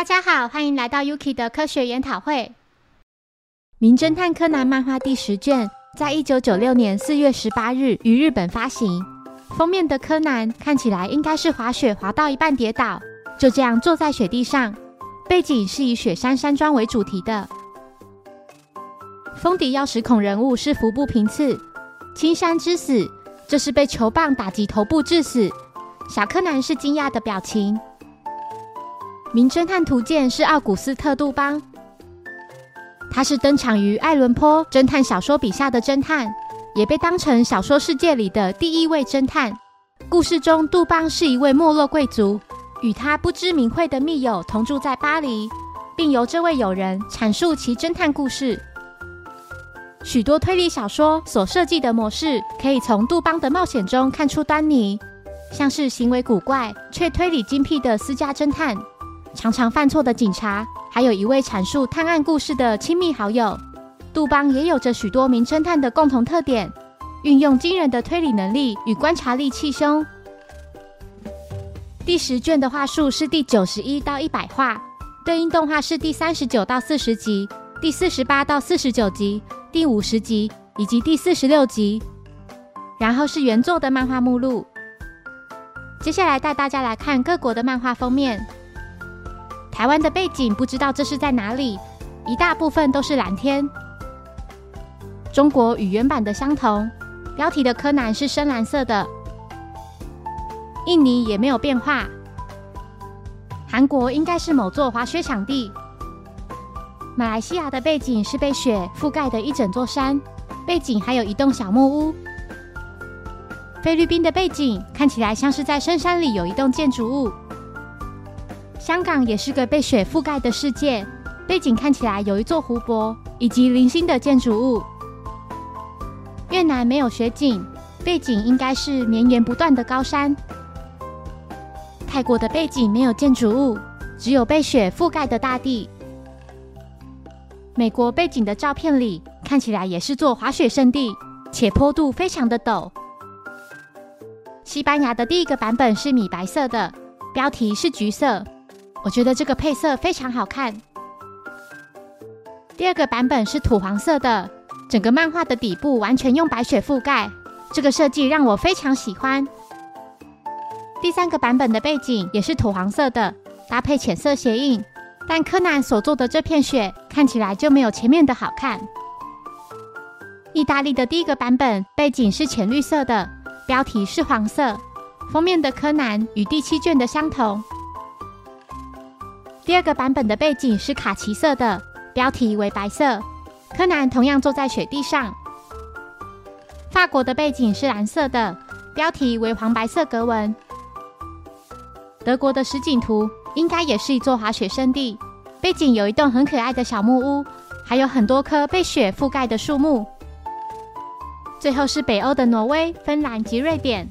大家好，欢迎来到 Yuki 的科学研讨会。《名侦探柯南》漫画第十卷，在一九九六年四月十八日于日本发行。封面的柯南看起来应该是滑雪滑到一半跌倒，就这样坐在雪地上。背景是以雪山山庄为主题的。封底钥匙孔人物是服部平次，青山之死，这是被球棒打击头部致死。小柯南是惊讶的表情。名侦探图鉴是奥古斯特·杜邦，他是登场于爱伦坡侦探小说笔下的侦探，也被当成小说世界里的第一位侦探。故事中，杜邦是一位没落贵族，与他不知名讳的密友同住在巴黎，并由这位友人阐述其侦探故事。许多推理小说所设计的模式，可以从杜邦的冒险中看出端倪，像是行为古怪却推理精辟的私家侦探。常常犯错的警察，还有一位阐述探案故事的亲密好友。杜邦也有着许多名侦探的共同特点，运用惊人的推理能力与观察力气凶。第十卷的话术是第九十一到一百话，对应动画是第三十九到四十集、第四十八到四十九集、第五十集以及第四十六集。然后是原作的漫画目录。接下来带大家来看各国的漫画封面。台湾的背景不知道这是在哪里，一大部分都是蓝天。中国与原版的相同，标题的柯南是深蓝色的。印尼也没有变化。韩国应该是某座滑雪场地。马来西亚的背景是被雪覆盖的一整座山，背景还有一栋小木屋。菲律宾的背景看起来像是在深山里有一栋建筑物。香港也是个被雪覆盖的世界，背景看起来有一座湖泊以及零星的建筑物。越南没有雪景，背景应该是绵延不断的高山。泰国的背景没有建筑物，只有被雪覆盖的大地。美国背景的照片里看起来也是座滑雪胜地，且坡度非常的陡。西班牙的第一个版本是米白色的，标题是橘色。我觉得这个配色非常好看。第二个版本是土黄色的，整个漫画的底部完全用白雪覆盖，这个设计让我非常喜欢。第三个版本的背景也是土黄色的，搭配浅色鞋印，但柯南所做的这片雪看起来就没有前面的好看。意大利的第一个版本背景是浅绿色的，标题是黄色，封面的柯南与第七卷的相同。第二个版本的背景是卡其色的，标题为白色。柯南同样坐在雪地上。法国的背景是蓝色的，标题为黄白色格纹。德国的实景图应该也是一座滑雪胜地，背景有一栋很可爱的小木屋，还有很多棵被雪覆盖的树木。最后是北欧的挪威、芬兰及瑞典，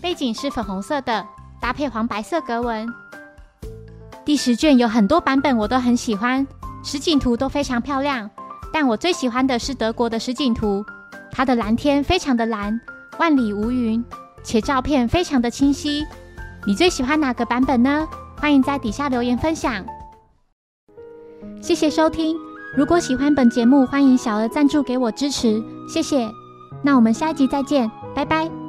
背景是粉红色的，搭配黄白色格纹。第十卷有很多版本，我都很喜欢，实景图都非常漂亮。但我最喜欢的是德国的实景图，它的蓝天非常的蓝，万里无云，且照片非常的清晰。你最喜欢哪个版本呢？欢迎在底下留言分享。谢谢收听，如果喜欢本节目，欢迎小额赞助给我支持，谢谢。那我们下一集再见，拜拜。